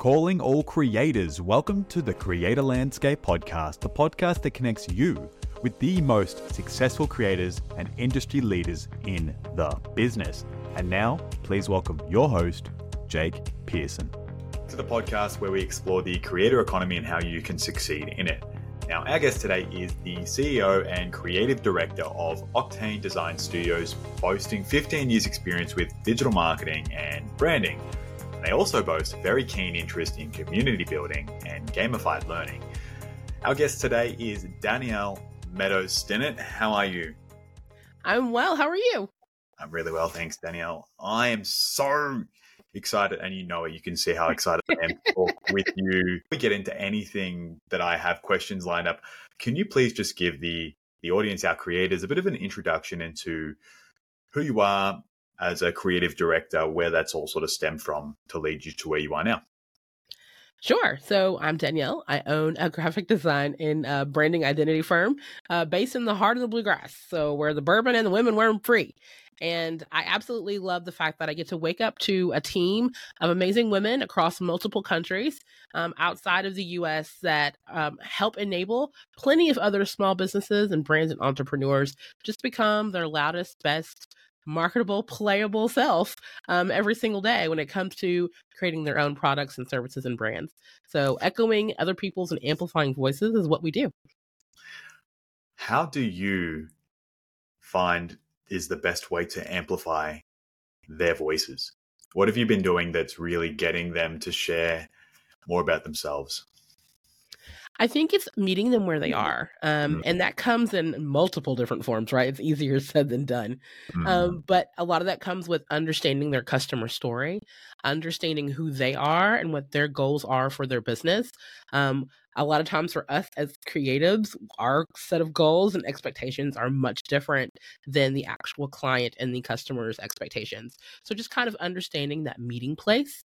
Calling all creators, welcome to the Creator Landscape Podcast, the podcast that connects you with the most successful creators and industry leaders in the business. And now, please welcome your host, Jake Pearson. To the podcast where we explore the creator economy and how you can succeed in it. Now, our guest today is the CEO and creative director of Octane Design Studios, boasting 15 years' experience with digital marketing and branding. They also boast very keen interest in community building and gamified learning. Our guest today is Danielle Meadows Stinnett. How are you? I'm well. How are you? I'm really well, thanks, Danielle. I am so excited, and you know it. You can see how excited I am to talk with you. We get into anything that I have questions lined up. Can you please just give the the audience, our creators, a bit of an introduction into who you are, as a creative director, where that's all sort of stemmed from to lead you to where you are now. Sure. So I'm Danielle. I own a graphic design and uh, branding identity firm uh, based in the heart of the bluegrass. So where the bourbon and the women wear them free. And I absolutely love the fact that I get to wake up to a team of amazing women across multiple countries um, outside of the US that um, help enable plenty of other small businesses and brands and entrepreneurs just become their loudest, best, marketable, playable self um, every single day when it comes to creating their own products and services and brands. So, echoing other people's and amplifying voices is what we do. How do you find is the best way to amplify their voices? What have you been doing that's really getting them to share more about themselves? I think it's meeting them where they mm-hmm. are. Um, mm-hmm. And that comes in multiple different forms, right? It's easier said than done. Mm-hmm. Um, but a lot of that comes with understanding their customer story, understanding who they are and what their goals are for their business. Um, a lot of times for us as creatives, our set of goals and expectations are much different than the actual client and the customer's expectations. So just kind of understanding that meeting place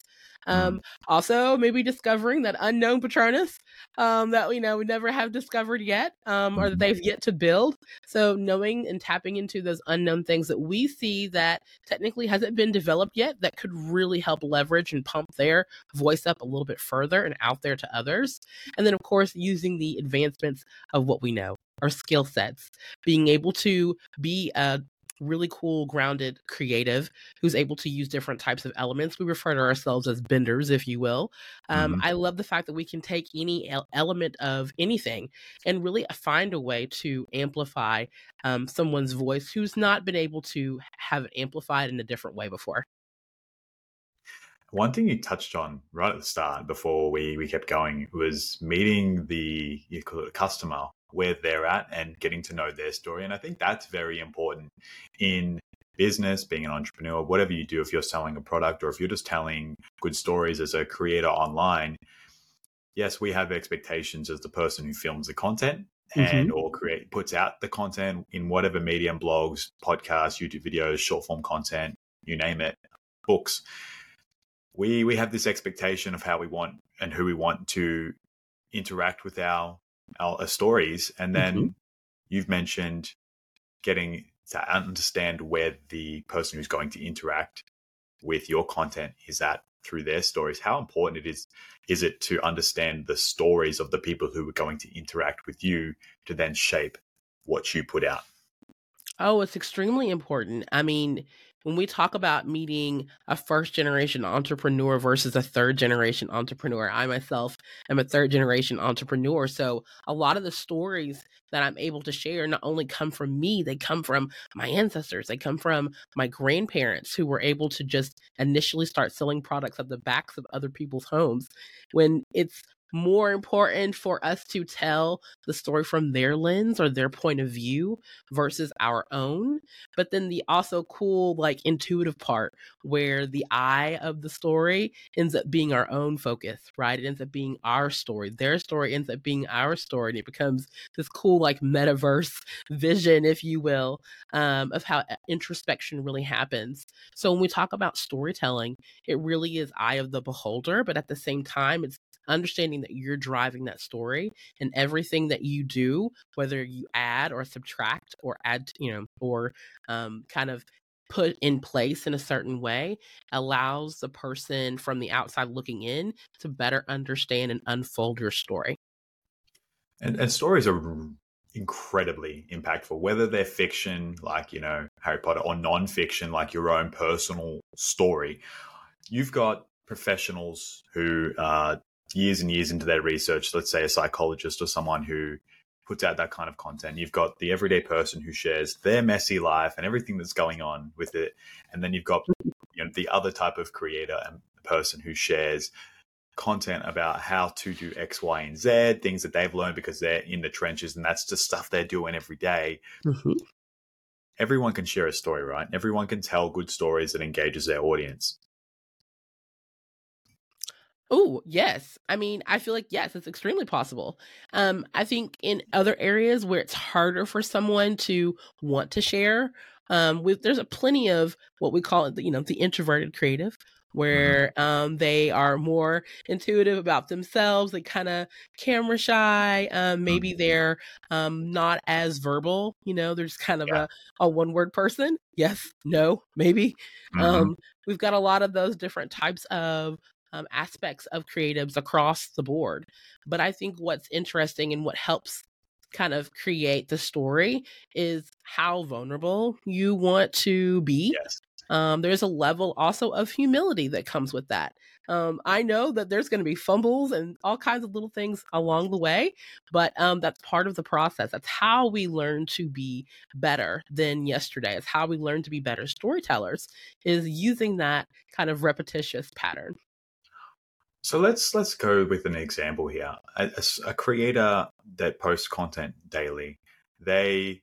Mm-hmm. Um, also, maybe discovering that unknown Patronus um, that you know we never have discovered yet, um, or that mm-hmm. they've yet to build. So knowing and tapping into those unknown things that we see that technically hasn't been developed yet, that could really help leverage and pump their voice up a little bit further and out there to others. And then, of course, using the advancements of what we know our skill sets, being able to be a really cool, grounded creative who's able to use different types of elements. We refer to ourselves as benders, if you will. Um, mm-hmm. I love the fact that we can take any element of anything and really find a way to amplify um, someone's voice who's not been able to have it amplified in a different way before. One thing you touched on right at the start before we, we kept going was meeting the you call it a customer where they're at and getting to know their story. And I think that's very important in business, being an entrepreneur, whatever you do, if you're selling a product or if you're just telling good stories as a creator online. Yes, we have expectations as the person who films the content and mm-hmm. or create puts out the content in whatever medium blogs podcasts youtube videos short form content you name it books we we have this expectation of how we want and who we want to interact with our our, uh, stories, and then mm-hmm. you've mentioned getting to understand where the person who's going to interact with your content is at through their stories. How important it is is it to understand the stories of the people who are going to interact with you to then shape what you put out? Oh, it's extremely important. I mean, when we talk about meeting a first generation entrepreneur versus a third generation entrepreneur, I myself am a third generation entrepreneur. So a lot of the stories that I'm able to share not only come from me, they come from my ancestors, they come from my grandparents who were able to just initially start selling products at the backs of other people's homes. When it's more important for us to tell the story from their lens or their point of view versus our own. But then the also cool, like intuitive part where the eye of the story ends up being our own focus, right? It ends up being our story. Their story ends up being our story. And it becomes this cool, like metaverse vision, if you will, um, of how uh, introspection really happens. So when we talk about storytelling, it really is eye of the beholder, but at the same time, it's understanding that you're driving that story and everything that you do, whether you add or subtract or add, you know, or um, kind of put in place in a certain way allows the person from the outside looking in to better understand and unfold your story. And, and stories are incredibly impactful, whether they're fiction, like, you know, Harry Potter, or non-fiction, like your own personal story. You've got professionals who are years and years into their research, let's say a psychologist or someone who puts out that kind of content. You've got the everyday person who shares their messy life and everything that's going on with it. And then you've got you know, the other type of creator and person who shares content about how to do X, Y, and Z, things that they've learned because they're in the trenches and that's just stuff they're doing every day. Mm-hmm. Everyone can share a story, right? Everyone can tell good stories that engages their audience. Oh, yes. I mean, I feel like yes, it's extremely possible. Um, I think in other areas where it's harder for someone to want to share, um, with there's a plenty of what we call it, you know, the introverted creative, mm-hmm. where um, they are more intuitive about themselves. They kind of camera shy. Um, maybe mm-hmm. they're um, not as verbal. You know, they're just kind of yeah. a, a one word person. Yes, no, maybe. Mm-hmm. Um, we've got a lot of those different types of um, aspects of creatives across the board. But I think what's interesting and what helps kind of create the story is how vulnerable you want to be. Yes. Um, there's a level also of humility that comes with that. Um, I know that there's going to be fumbles and all kinds of little things along the way, but um, that's part of the process. That's how we learn to be better than yesterday. It's how we learn to be better storytellers is using that kind of repetitious pattern. So let's let's go with an example here. A, a, a, creator that posts content daily, they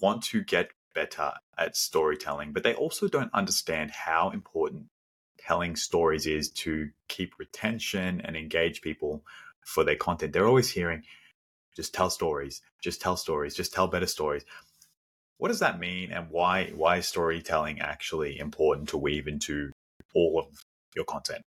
want to get better at storytelling, but they also don't understand how important telling stories is to keep retention and engage people for their content. They're always hearing, just tell stories, just tell stories, just tell better stories. What does that mean, and why why is storytelling actually important to weave into all of your content?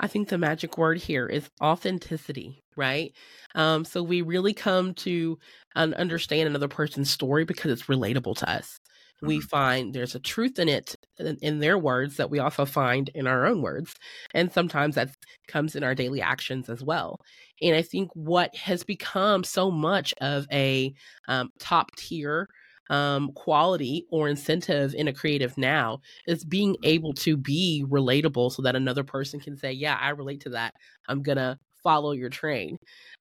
I think the magic word here is authenticity, right? Um, so we really come to understand another person's story because it's relatable to us. Mm-hmm. We find there's a truth in it, in, in, their words, that we also find in our own words. And sometimes that comes in our daily actions as well. And I think what has become so much of a um, top tier um, quality or incentive in a creative now is being able to be relatable so that another person can say, Yeah, I relate to that. I'm going to follow your train.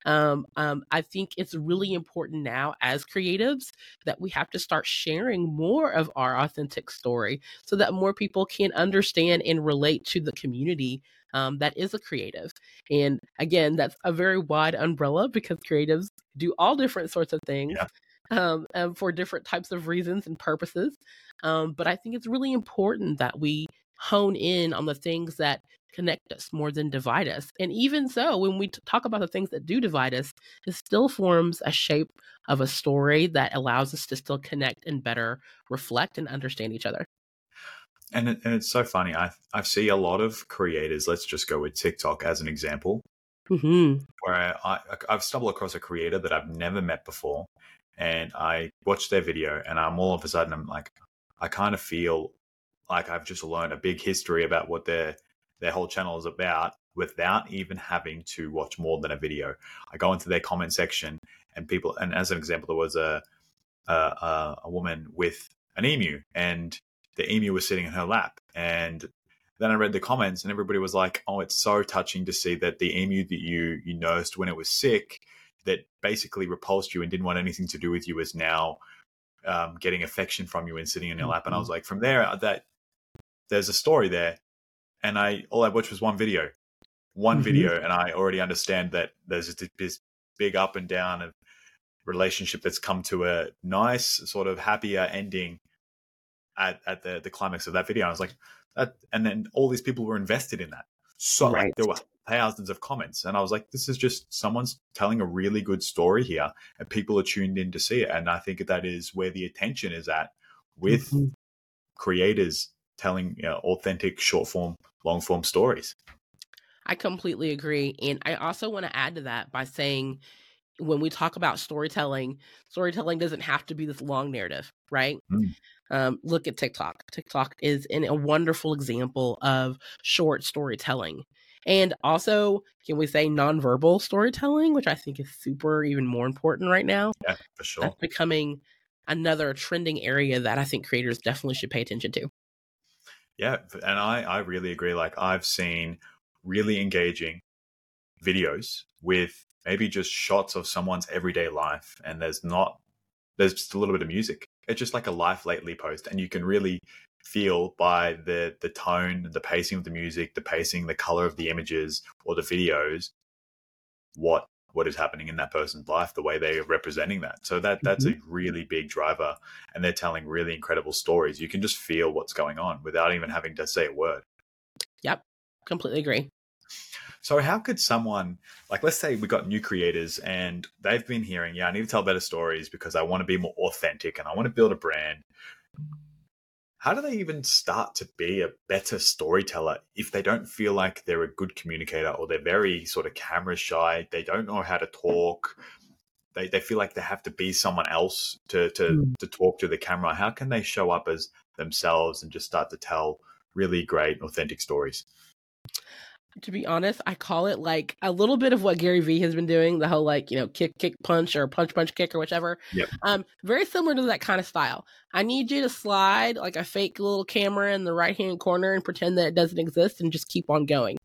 Um, um, I think it's really important now as creatives that we have to start sharing more of our authentic story so that more people can understand and relate to the community um, that is a creative. And again, that's a very wide umbrella because creatives do all different sorts of things. Yeah um, um, for different types of reasons and purposes. Um, but I think it's really important that we hone in on the things that connect us more than divide us. And even so, when we talk about the things that do divide us, it still forms a shape of a story that allows us to still connect and better reflect and understand each other. And, it, and it's so funny. I I see a lot of creators. Let's just go with TikTok as an example, mm-hmm. where I, I've stumbled across a creator that I've never met before, and I watched their video, and I'm all of a sudden I'm like, I kind of feel like I've just learned a big history about what their their whole channel is about without even having to watch more than a video. I go into their comment section, and people, and as an example, there was a a, a woman with an emu, and the emu was sitting in her lap, and then I read the comments, and everybody was like, "Oh, it's so touching to see that the emu that you you nursed when it was sick." That basically repulsed you and didn't want anything to do with you is now um, getting affection from you and sitting in your lap. And I was mm-hmm. like, from there, uh, that there's a story there. And I all I watched was one video, one mm-hmm. video, and I already understand that there's this big up and down of relationship that's come to a nice sort of happier ending at, at the the climax of that video. I was like, that, and then all these people were invested in that. So right. like, there were thousands of comments. And I was like, this is just someone's telling a really good story here, and people are tuned in to see it. And I think that is where the attention is at with mm-hmm. creators telling you know, authentic short form, long form stories. I completely agree. And I also want to add to that by saying, when we talk about storytelling, storytelling doesn't have to be this long narrative, right? Mm. Um, look at TikTok. TikTok is in a wonderful example of short storytelling. And also, can we say nonverbal storytelling, which I think is super even more important right now? Yeah, for sure. That's becoming another trending area that I think creators definitely should pay attention to. Yeah, and I, I really agree. Like I've seen really engaging videos with maybe just shots of someone's everyday life and there's not there's just a little bit of music it's just like a life lately post and you can really feel by the the tone the pacing of the music the pacing the color of the images or the videos what what is happening in that person's life the way they are representing that so that that's mm-hmm. a really big driver and they're telling really incredible stories you can just feel what's going on without even having to say a word yep completely agree so how could someone like let's say we got new creators and they've been hearing, yeah, I need to tell better stories because I want to be more authentic and I want to build a brand. How do they even start to be a better storyteller if they don't feel like they're a good communicator or they're very sort of camera shy, they don't know how to talk, they, they feel like they have to be someone else to to, mm. to talk to the camera. How can they show up as themselves and just start to tell really great authentic stories? To be honest, I call it like a little bit of what Gary Vee has been doing, the whole like, you know, kick, kick, punch or punch, punch, kick or whichever. Yep. Um, very similar to that kind of style. I need you to slide like a fake little camera in the right hand corner and pretend that it doesn't exist and just keep on going.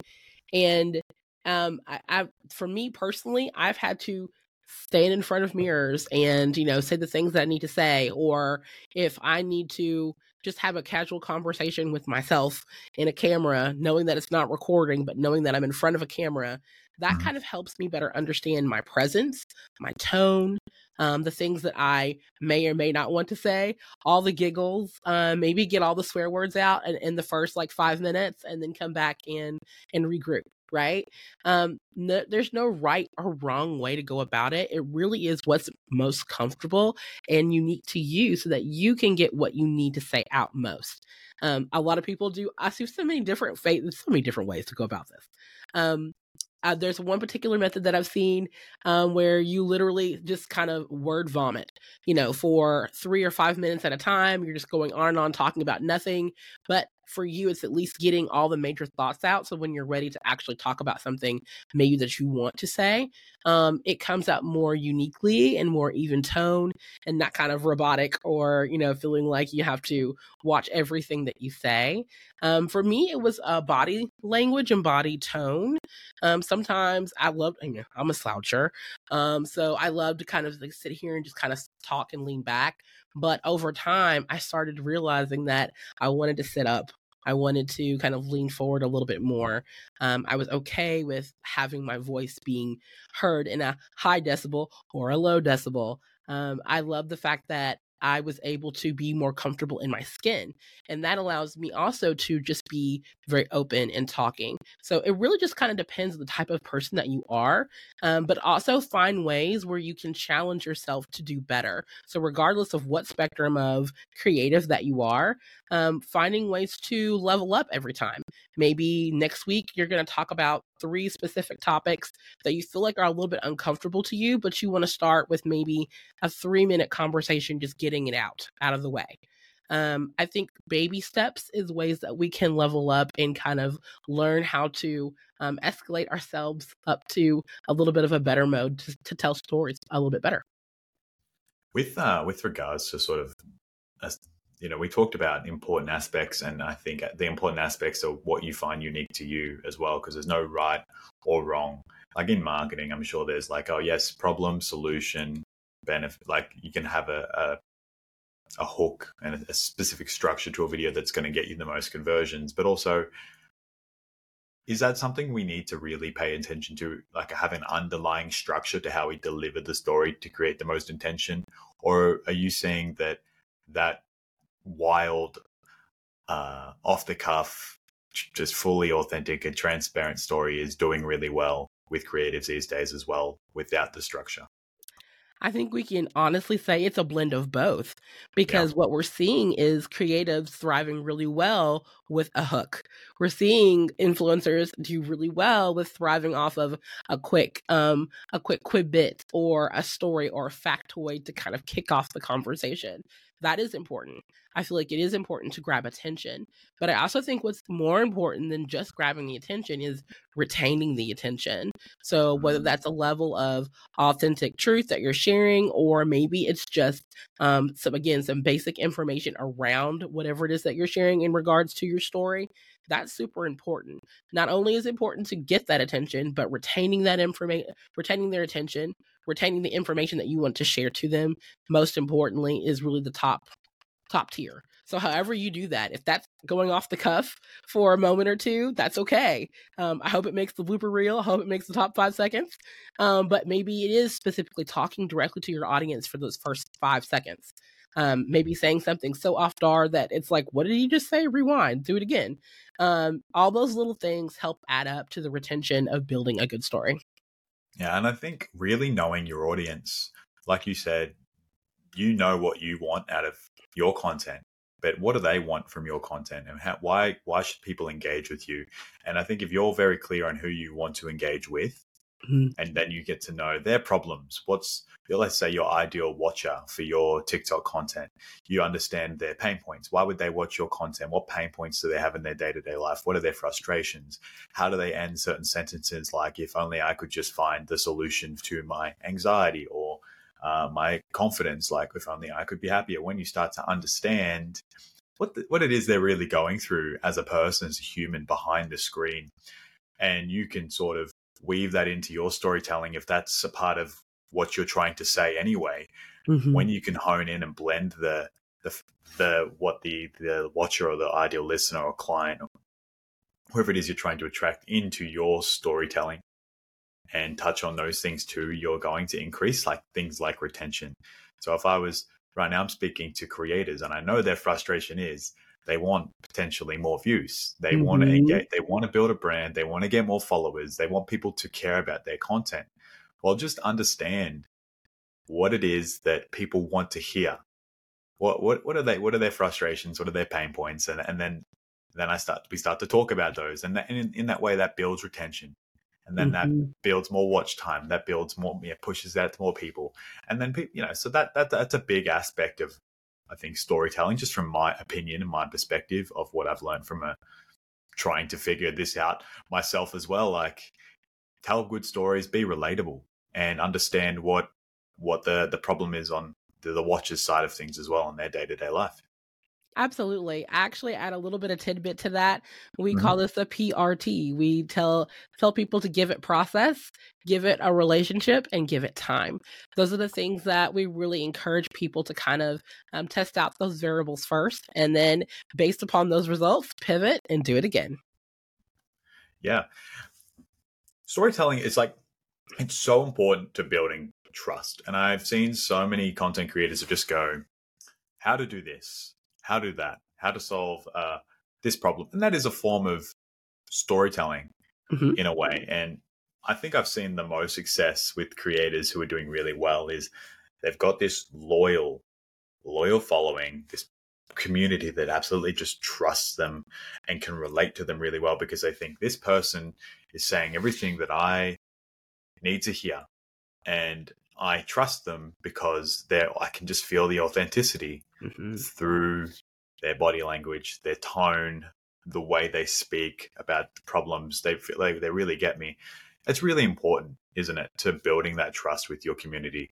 And um, I, I, for me personally, I've had to stand in front of mirrors and, you know, say the things that I need to say, or if I need to, just have a casual conversation with myself in a camera, knowing that it's not recording, but knowing that I'm in front of a camera, that mm-hmm. kind of helps me better understand my presence, my tone, um, the things that I may or may not want to say, all the giggles, uh, maybe get all the swear words out in, in the first like five minutes, and then come back in and regroup right? Um, no, there's no right or wrong way to go about it. It really is what's most comfortable and unique to you so that you can get what you need to say out most. Um, a lot of people do, I see so many different, fa- so many different ways to go about this. Um, uh, there's one particular method that I've seen um, where you literally just kind of word vomit, you know, for three or five minutes at a time. You're just going on and on talking about nothing. But for you, it's at least getting all the major thoughts out. So when you're ready to actually talk about something maybe that you want to say, um, it comes out more uniquely and more even tone and not kind of robotic or, you know, feeling like you have to watch everything that you say. Um, for me, it was a body language and body tone. Um, sometimes I love, you know, I'm a sloucher. Um, so I love to kind of like sit here and just kind of talk and lean back. But over time, I started realizing that I wanted to sit up. I wanted to kind of lean forward a little bit more. Um, I was okay with having my voice being heard in a high decibel or a low decibel. Um, I love the fact that I was able to be more comfortable in my skin. And that allows me also to just be very open and talking. So it really just kind of depends on the type of person that you are, um, but also find ways where you can challenge yourself to do better. So, regardless of what spectrum of creative that you are, um, finding ways to level up every time. Maybe next week you're going to talk about three specific topics that you feel like are a little bit uncomfortable to you, but you want to start with maybe a three minute conversation, just getting it out, out of the way. Um, I think baby steps is ways that we can level up and kind of learn how to um, escalate ourselves up to a little bit of a better mode to, to tell stories a little bit better. With uh, with regards to sort of you know, we talked about important aspects, and I think the important aspects are what you find unique to you as well, because there's no right or wrong. Like in marketing, I'm sure there's like, oh yes, problem, solution, benefit. Like you can have a a, a hook and a specific structure to a video that's going to get you the most conversions, but also is that something we need to really pay attention to like have an underlying structure to how we deliver the story to create the most intention or are you saying that that wild, uh, off the cuff, just fully authentic and transparent story is doing really well with creatives these days as well without the structure. I think we can honestly say it's a blend of both because yeah. what we're seeing is creatives thriving really well with a hook. We're seeing influencers do really well with thriving off of a quick um a quick bit or a story or a factoid to kind of kick off the conversation that is important. I feel like it is important to grab attention. But I also think what's more important than just grabbing the attention is retaining the attention. So whether mm-hmm. that's a level of authentic truth that you're sharing, or maybe it's just um, some again some basic information around whatever it is that you're sharing in regards to your story. That's super important. Not only is it important to get that attention, but retaining that information, retaining their attention, retaining the information that you want to share to them most importantly is really the top top tier. So however you do that if that's going off the cuff for a moment or two that's okay. Um, i hope it makes the blooper reel i hope it makes the top five seconds. Um, but maybe it is specifically talking directly to your audience for those first five seconds. Um, maybe saying something so off dar that it's like what did he just say? Rewind do it again. Um, all those little things help add up to the retention of building a good story yeah, and I think really knowing your audience, like you said, you know what you want out of your content, but what do they want from your content, and how, why why should people engage with you? And I think if you're very clear on who you want to engage with, Mm-hmm. And then you get to know their problems. What's, let's say, your ideal watcher for your TikTok content. You understand their pain points. Why would they watch your content? What pain points do they have in their day to day life? What are their frustrations? How do they end certain sentences like, if only I could just find the solution to my anxiety or uh, my confidence, like, if only I could be happier? When you start to understand what, the, what it is they're really going through as a person, as a human behind the screen, and you can sort of weave that into your storytelling if that's a part of what you're trying to say anyway mm-hmm. when you can hone in and blend the the the what the the watcher or the ideal listener or client or whoever it is you're trying to attract into your storytelling and touch on those things too you're going to increase like things like retention so if i was right now i'm speaking to creators and i know their frustration is they want potentially more views. They mm-hmm. want to engage, they want to build a brand, they want to get more followers, they want people to care about their content. Well, just understand what it is that people want to hear. What what what are they what are their frustrations? What are their pain points? And and then then I start we start to talk about those, and, that, and in, in that way that builds retention, and then mm-hmm. that builds more watch time. That builds more, yeah, pushes out to more people, and then you know so that that that's a big aspect of I think storytelling, just from my opinion and my perspective of what I've learned from a uh, trying to figure this out myself as well. Like tell good stories, be relatable, and understand what what the the problem is on the, the watcher's side of things as well in their day to day life. Absolutely. Actually, add a little bit of tidbit to that. We mm-hmm. call this a PRT. We tell tell people to give it process, give it a relationship, and give it time. Those are the things that we really encourage people to kind of um, test out those variables first, and then based upon those results, pivot and do it again. Yeah, storytelling is like it's so important to building trust, and I've seen so many content creators just go, "How to do this." How to do that, how to solve uh, this problem. And that is a form of storytelling mm-hmm. in a way. And I think I've seen the most success with creators who are doing really well is they've got this loyal, loyal following, this community that absolutely just trusts them and can relate to them really well because they think this person is saying everything that I need to hear. And I trust them because they're I can just feel the authenticity mm-hmm. through their body language, their tone, the way they speak about the problems. They feel like they really get me. It's really important, isn't it, to building that trust with your community.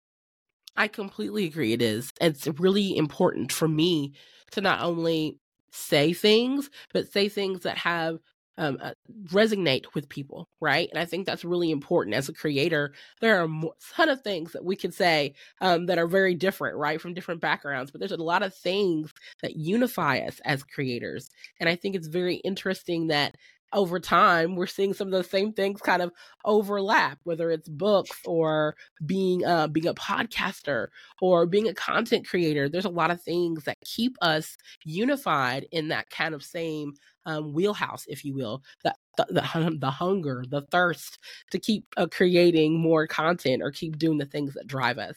I completely agree. It is. It's really important for me to not only say things, but say things that have um, uh, resonate with people, right? And I think that's really important as a creator. There are a ton of things that we can say um, that are very different, right, from different backgrounds, but there's a lot of things that unify us as creators. And I think it's very interesting that over time we're seeing some of those same things kind of overlap whether it's books or being uh being a podcaster or being a content creator there's a lot of things that keep us unified in that kind of same um, wheelhouse, if you will, the, the, the, hunger, the thirst to keep uh, creating more content or keep doing the things that drive us.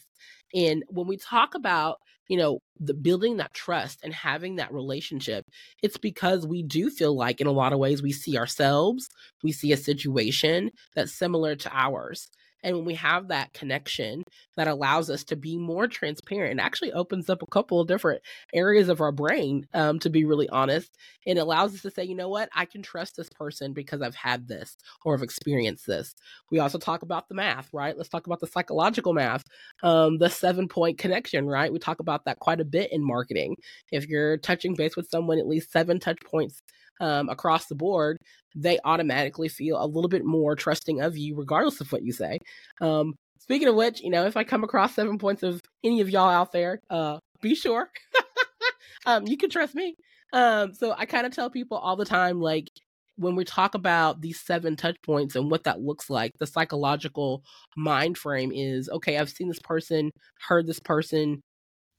And when we talk about, you know, the building that trust and having that relationship, it's because we do feel like in a lot of ways we see ourselves, we see a situation that's similar to ours. And when we have that connection that allows us to be more transparent, it actually opens up a couple of different areas of our brain, um, to be really honest. And allows us to say, you know what, I can trust this person because I've had this or have experienced this. We also talk about the math, right? Let's talk about the psychological math, um, the seven point connection, right? We talk about that quite a bit in marketing. If you're touching base with someone at least seven touch points um, across the board, they automatically feel a little bit more trusting of you, regardless of what you say. Um, speaking of which, you know, if I come across seven points of any of y'all out there, uh, be sure um, you can trust me. Um, so I kind of tell people all the time, like when we talk about these seven touch points and what that looks like, the psychological mind frame is okay, I've seen this person, heard this person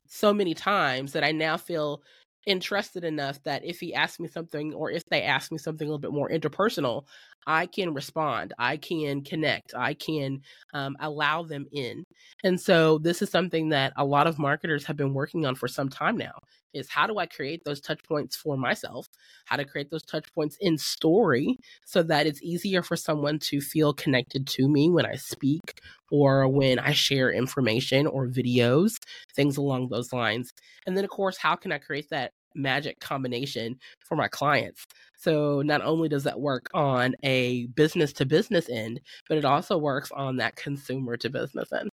so many times that I now feel interested enough that if he asks me something or if they ask me something a little bit more interpersonal, I can respond, I can connect, I can um, allow them in. And so this is something that a lot of marketers have been working on for some time now is how do I create those touch points for myself? How to create those touch points in story so that it's easier for someone to feel connected to me when I speak or when I share information or videos, things along those lines. And then, of course, how can I create that magic combination for my clients? So, not only does that work on a business to business end, but it also works on that consumer to business end.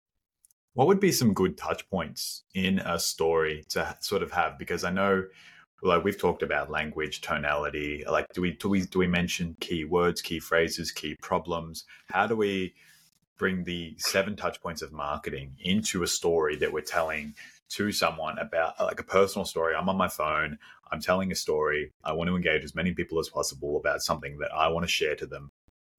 What would be some good touch points in a story to sort of have? Because I know like we've talked about language tonality like do we do we do we mention key words key phrases key problems how do we bring the seven touch points of marketing into a story that we're telling to someone about like a personal story. I'm on my phone, I'm telling a story. I want to engage as many people as possible about something that I want to share to them.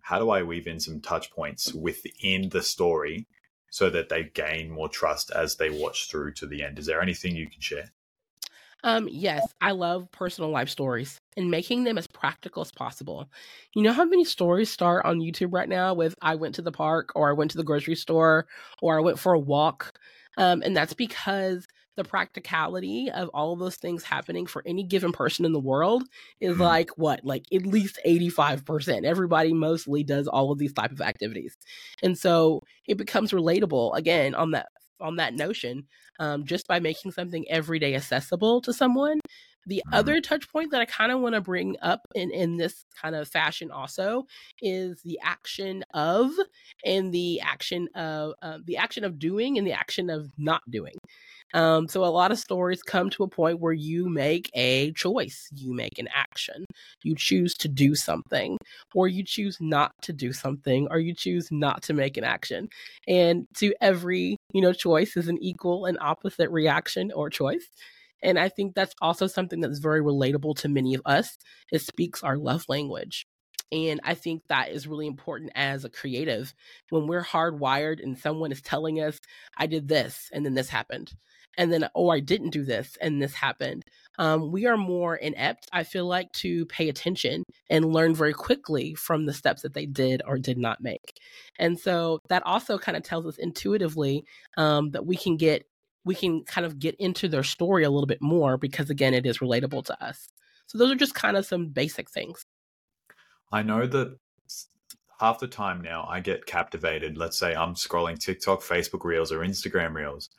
How do I weave in some touch points within the story so that they gain more trust as they watch through to the end? Is there anything you can share? Um, yes, I love personal life stories and making them as practical as possible. You know how many stories start on YouTube right now with I went to the park or I went to the grocery store or I went for a walk? Um, and that's because the practicality of all of those things happening for any given person in the world is mm-hmm. like what? Like at least 85% everybody mostly does all of these type of activities. And so it becomes relatable again on that on that notion um, just by making something everyday accessible to someone. The mm-hmm. other touch point that I kind of want to bring up in, in this kind of fashion also is the action of and the action of uh, the action of doing and the action of not doing. Um, so a lot of stories come to a point where you make a choice, you make an action, you choose to do something, or you choose not to do something, or you choose not to make an action. And to every, you know, choice is an equal and opposite reaction or choice. And I think that's also something that's very relatable to many of us. It speaks our love language. And I think that is really important as a creative. When we're hardwired and someone is telling us, I did this and then this happened and then oh i didn't do this and this happened um, we are more inept i feel like to pay attention and learn very quickly from the steps that they did or did not make. And so that also kind of tells us intuitively um, that we can get we can kind of get into their story a little bit more because again it is relatable to us. So those are just kind of some basic things i know that half the time now i get captivated let's say i'm scrolling tiktok facebook reels or instagram reels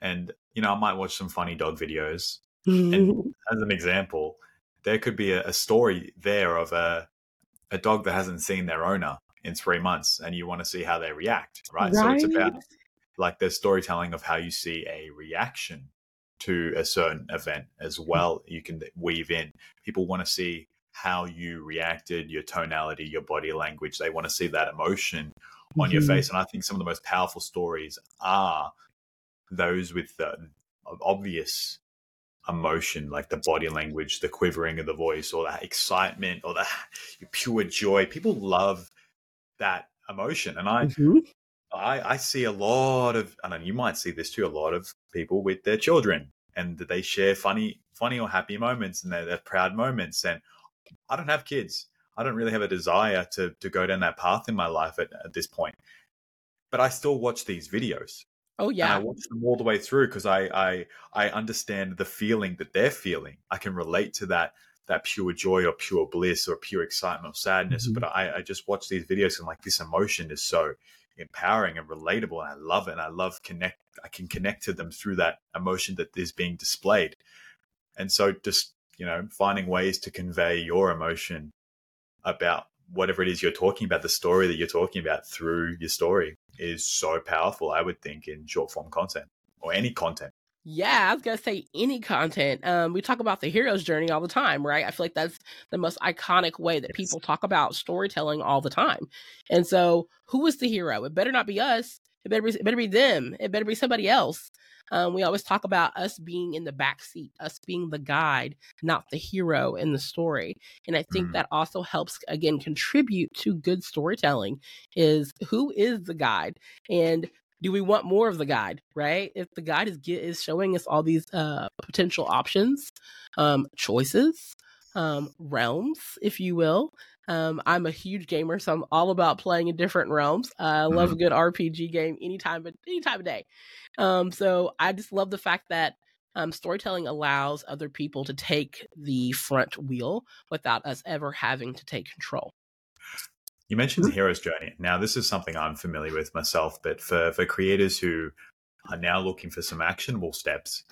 and you know, I might watch some funny dog videos. and as an example, there could be a, a, story there of a a dog that hasn't seen their owner in three months, and you want to see how they react, right? right? So it's about like the storytelling of how you see a reaction to a certain event as mm. well. You can weave in. People want to see how you reacted, your tonality, your body language. They want to see that emotion on mm-hmm. your face. And I think some of the most powerful stories are those with the obvious emotion, like the body language, the quivering of the voice, or that excitement, or the pure joy. People love that emotion, and I, mm-hmm. I, I see a lot of, and you might see this too, a lot of people with their children, and they share funny, funny or happy moments, and they're, they're proud moments, and I don't have kids. I don't really have a desire to to go down that path in my life at, at this point. But I still watch these videos. Oh yeah, and I watch them all the way through because I, I I understand the feeling that they're feeling. I can relate to that that pure joy or pure bliss or pure excitement or sadness. Mm-hmm. But I, I just watch these videos and like this emotion is so empowering and relatable, and I love it. And I love connect. I can connect to them through that emotion that is being displayed. And so just you know finding ways to convey your emotion about whatever it is you're talking about, the story that you're talking about through your story is so powerful, I would think, in short form content or any content. Yeah, I was gonna say any content. Um, we talk about the hero's journey all the time, right? I feel like that's the most iconic way that people talk about storytelling all the time. And so, who is the hero? It better not be us. It better be. It better be them. It better be somebody else. Um, we always talk about us being in the back seat, us being the guide, not the hero in the story. And I think mm. that also helps again contribute to good storytelling. Is who is the guide and do we want more of the guide right if the guide is is showing us all these uh, potential options um, choices um, realms if you will um, I'm a huge gamer, so I'm all about playing in different realms. Uh, I love mm-hmm. a good RPG game anytime, but any time of day. Um, so I just love the fact that um, storytelling allows other people to take the front wheel without us ever having to take control. You mentioned the mm-hmm. hero's journey. Now, this is something I'm familiar with myself, but for, for creators who are now looking for some actionable steps,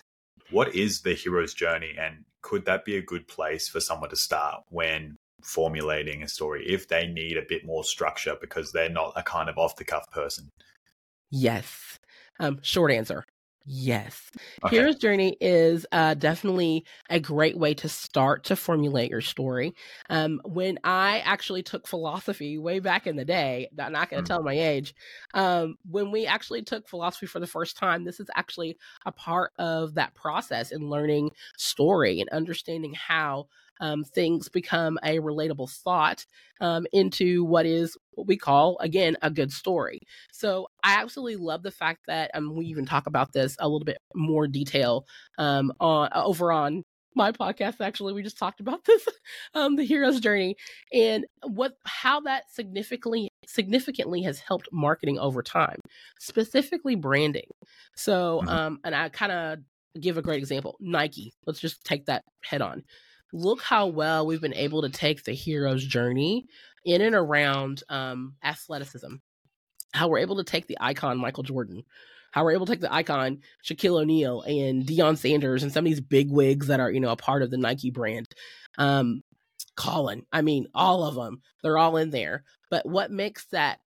what is the hero's journey? And could that be a good place for someone to start when formulating a story if they need a bit more structure because they're not a kind of off the cuff person? Yes. Um, short answer. Yes. Okay. Hero's Journey is uh, definitely a great way to start to formulate your story. Um, when I actually took philosophy way back in the day, I'm not going to mm. tell my age, um, when we actually took philosophy for the first time, this is actually a part of that process in learning story and understanding how um, things become a relatable thought um, into what is what we call again a good story. So I absolutely love the fact that um, we even talk about this a little bit more detail um, on over on my podcast actually we just talked about this um the hero's journey and what how that significantly significantly has helped marketing over time specifically branding so mm-hmm. um and i kind of give a great example nike let's just take that head on look how well we've been able to take the hero's journey in and around um, athleticism. How we're able to take the icon Michael Jordan, how we're able to take the icon Shaquille O'Neal and Deion Sanders and some of these big wigs that are you know a part of the Nike brand. Um, Colin, I mean, all of them, they're all in there. But what makes that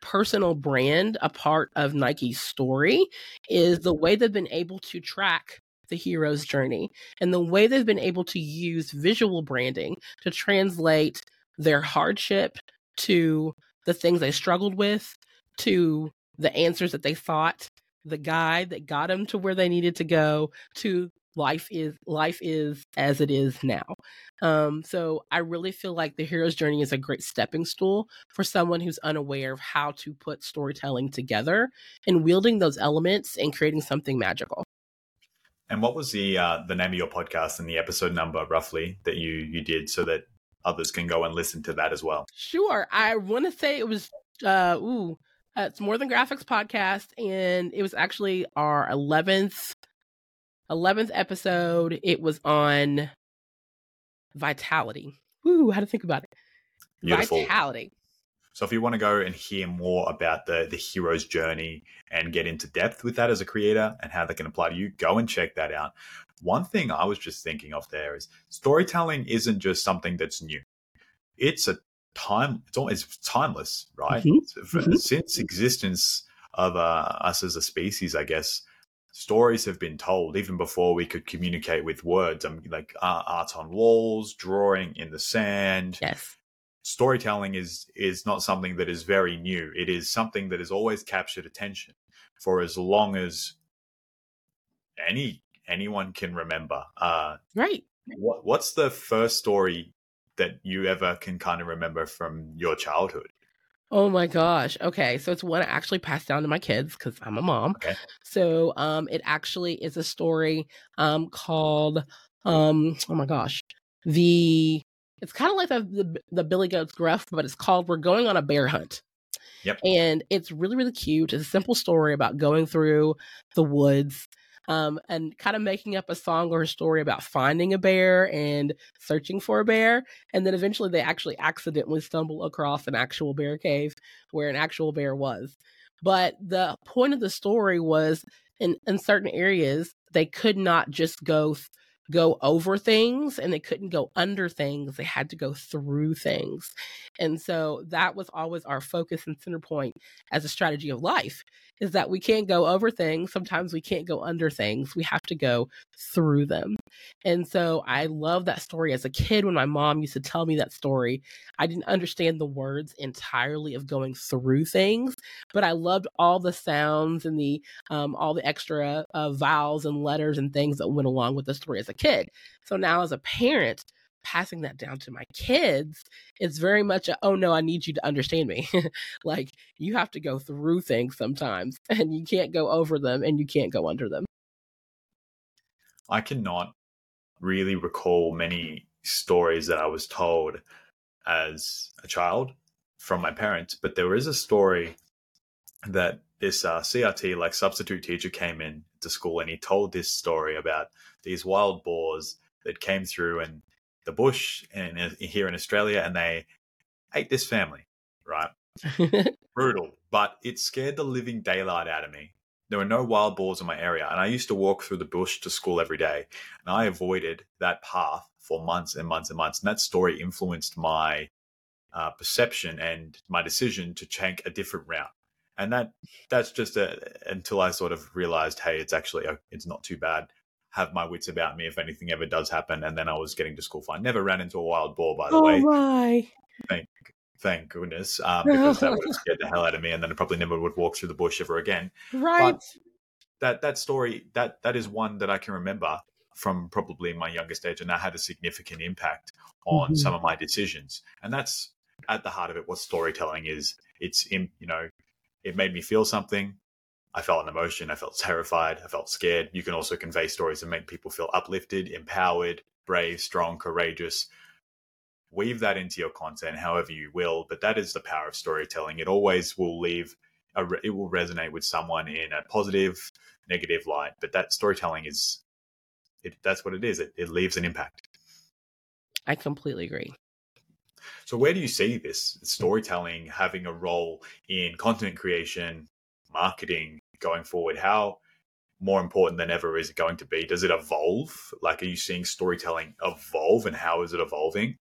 personal brand a part of Nike's story is the way they've been able to track the hero's journey and the way they've been able to use visual branding to translate their hardship to the things they struggled with to the answers that they thought the guide that got them to where they needed to go to life is life is as it is now. Um, so i really feel like the hero's journey is a great stepping stool for someone who's unaware of how to put storytelling together and wielding those elements and creating something magical and what was the uh, the name of your podcast and the episode number roughly that you you did so that others can go and listen to that as well? Sure. I want to say it was uh ooh, uh, it's more than graphics podcast and it was actually our 11th 11th episode. It was on vitality. Ooh, how to think about it. Beautiful. Vitality. So if you want to go and hear more about the the hero's journey and get into depth with that as a creator and how that can apply to you, go and check that out. One thing I was just thinking of there is storytelling isn't just something that's new. It's a time it's always timeless, right? Mm-hmm. Mm-hmm. Since existence of uh, us as a species, I guess stories have been told even before we could communicate with words. I mean, like uh, art on walls, drawing in the sand. Yes storytelling is is not something that is very new. It is something that has always captured attention for as long as any anyone can remember. Uh, right. What what's the first story that you ever can kind of remember from your childhood? Oh my gosh. Okay. So it's one I actually passed down to my kids because I'm a mom. Okay. So um it actually is a story um called um oh my gosh. The it's kind of like the, the, the Billy Goat's Gruff, but it's called "We're Going on a Bear Hunt." Yep. And it's really really cute. It's a simple story about going through the woods um, and kind of making up a song or a story about finding a bear and searching for a bear. And then eventually they actually accidentally stumble across an actual bear cave where an actual bear was. But the point of the story was in, in certain areas, they could not just go go over things and they couldn't go under things. They had to go through things. And so that was always our focus and center point as a strategy of life is that we can't go over things. Sometimes we can't go under things. We have to go through them. And so I love that story as a kid when my mom used to tell me that story. I didn't understand the words entirely of going through things, but I loved all the sounds and the um, all the extra uh, vowels and letters and things that went along with the story as a kid. So now as a parent, passing that down to my kids, it's very much a, oh no, I need you to understand me. like you have to go through things sometimes and you can't go over them and you can't go under them. I cannot really recall many stories that I was told as a child from my parents, but there is a story that this uh, CRT, like substitute teacher, came in to school and he told this story about these wild boars that came through and the bush in, here in Australia, and they ate this family. Right, brutal, but it scared the living daylight out of me. There were no wild boars in my area, and I used to walk through the bush to school every day, and I avoided that path for months and months and months. And that story influenced my uh, perception and my decision to take a different route. And that that's just a, until I sort of realized, hey, it's actually it's not too bad have my wits about me if anything ever does happen. And then I was getting to school fine. Never ran into a wild boar, by the oh way. My. Thank, thank goodness, um, because that would have scared the hell out of me, and then I probably never would walk through the bush ever again. Right. But that that story that that is one that I can remember from probably my youngest age, and that had a significant impact on mm-hmm. some of my decisions. And that's at the heart of it. What storytelling is, it's in you know, it made me feel something. I felt an emotion. I felt terrified. I felt scared. You can also convey stories and make people feel uplifted, empowered, brave, strong, courageous. Weave that into your content however you will, but that is the power of storytelling. It always will leave a, it will resonate with someone in a positive, negative light. But that storytelling is, it, that's what it is. It, it leaves an impact. I completely agree. So, where do you see this storytelling having a role in content creation, marketing, going forward? How more important than ever is it going to be? Does it evolve? Like, are you seeing storytelling evolve and how is it evolving?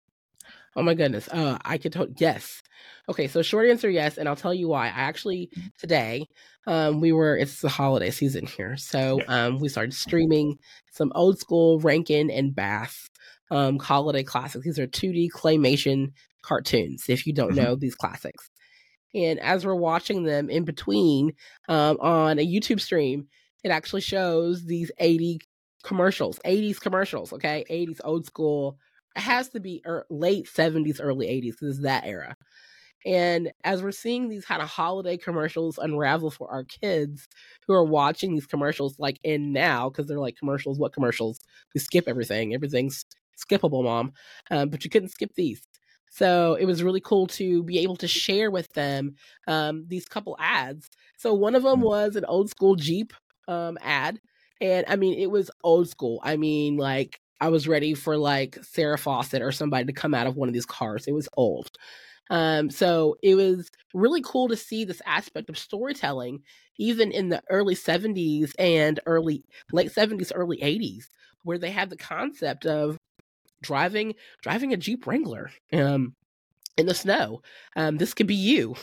Oh my goodness. Uh, I could tell, yes. Okay, so short answer, yes, and I'll tell you why. I actually today, um, we were it's the holiday season here, so yeah. um, we started streaming some old school Rankin and Bass um holiday classics. These are 2D claymation cartoons. If you don't mm-hmm. know these classics, and as we're watching them in between um, on a YouTube stream, it actually shows these 80 commercials, 80s commercials, okay? 80s old school. It has to be er- late 70s, early 80s because it's that era. And as we're seeing these kind of holiday commercials unravel for our kids who are watching these commercials, like in now, because they're like commercials, what commercials? We skip everything. Everything's skippable, mom. Um, but you couldn't skip these. So it was really cool to be able to share with them um, these couple ads. So one of them mm. was an old school Jeep um, ad. And I mean, it was old school. I mean, like, I was ready for like Farrah Fawcett or somebody to come out of one of these cars. It was old. Um, so it was really cool to see this aspect of storytelling, even in the early 70s and early, late 70s, early 80s, where they had the concept of driving driving a Jeep Wrangler um, in the snow. Um, this could be you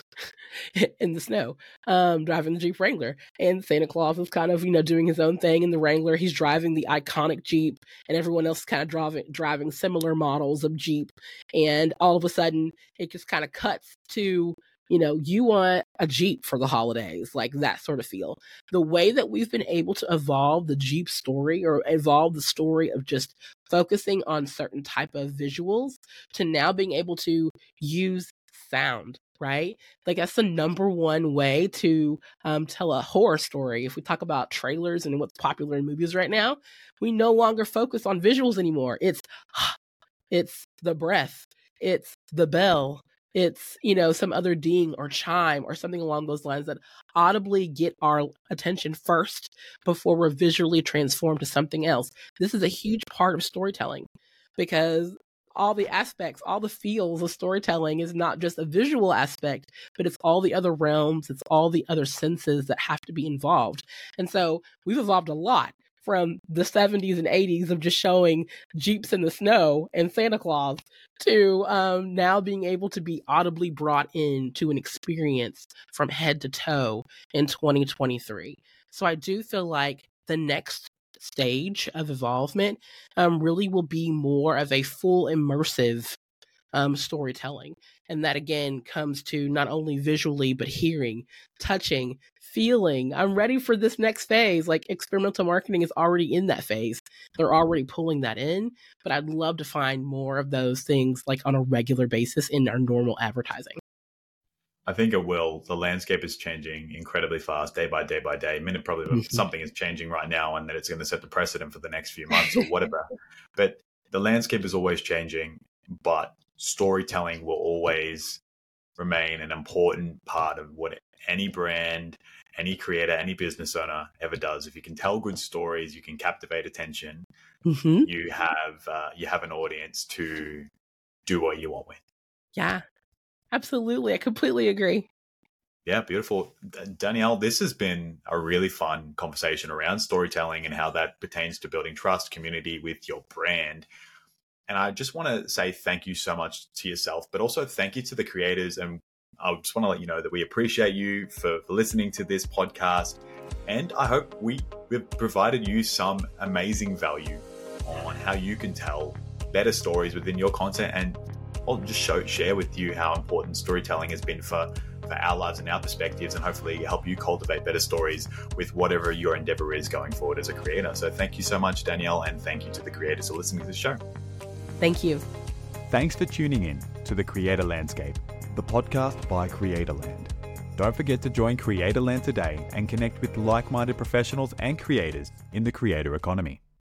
in the snow um, driving the Jeep Wrangler, and Santa Claus is kind of you know doing his own thing in the Wrangler. He's driving the iconic Jeep, and everyone else is kind of driving driving similar models of Jeep. And all of a sudden, it just kind of cuts to you know, you want a Jeep for the holidays, like that sort of feel. The way that we've been able to evolve the Jeep story or evolve the story of just focusing on certain type of visuals to now being able to use sound right? Like that's the number one way to um, tell a horror story. If we talk about trailers and what's popular in movies right now, we no longer focus on visuals anymore. It's it's the breath, it's the bell, it's you know some other ding or chime or something along those lines that audibly get our attention first before we're visually transformed to something else. This is a huge part of storytelling because all the aspects all the feels of storytelling is not just a visual aspect but it's all the other realms it's all the other senses that have to be involved. And so we've evolved a lot from the 70s and 80s of just showing Jeeps in the snow and Santa Claus to um, now being able to be audibly brought into an experience from head to toe in 2023. So I do feel like the next stage of involvement um, really will be more of a full immersive um, storytelling. And that again comes to not only visually, but hearing, touching, feeling. I'm ready for this next phase. Like experimental marketing is already in that phase. They're already pulling that in, but I'd love to find more of those things like on a regular basis in our normal advertising. I think it will. The landscape is changing incredibly fast, day by day by day. I Minute probably mm-hmm. something is changing right now, and that it's going to set the precedent for the next few months or whatever. but the landscape is always changing, but storytelling will always remain an important part of what any brand, any creator, any business owner ever does. If you can tell good stories, you can captivate attention. Mm-hmm. You have uh, you have an audience to do what you want with. Yeah, absolutely. I completely agree. Yeah, beautiful. Danielle, this has been a really fun conversation around storytelling and how that pertains to building trust, community with your brand. And I just want to say thank you so much to yourself, but also thank you to the creators. And I just want to let you know that we appreciate you for, for listening to this podcast. And I hope we, we've provided you some amazing value on how you can tell better stories within your content and I'll just show, share with you how important storytelling has been for, for our lives and our perspectives, and hopefully help you cultivate better stories with whatever your endeavor is going forward as a creator. So, thank you so much, Danielle, and thank you to the creators for listening to the show. Thank you. Thanks for tuning in to The Creator Landscape, the podcast by Creatorland. Don't forget to join Creatorland today and connect with like minded professionals and creators in the creator economy.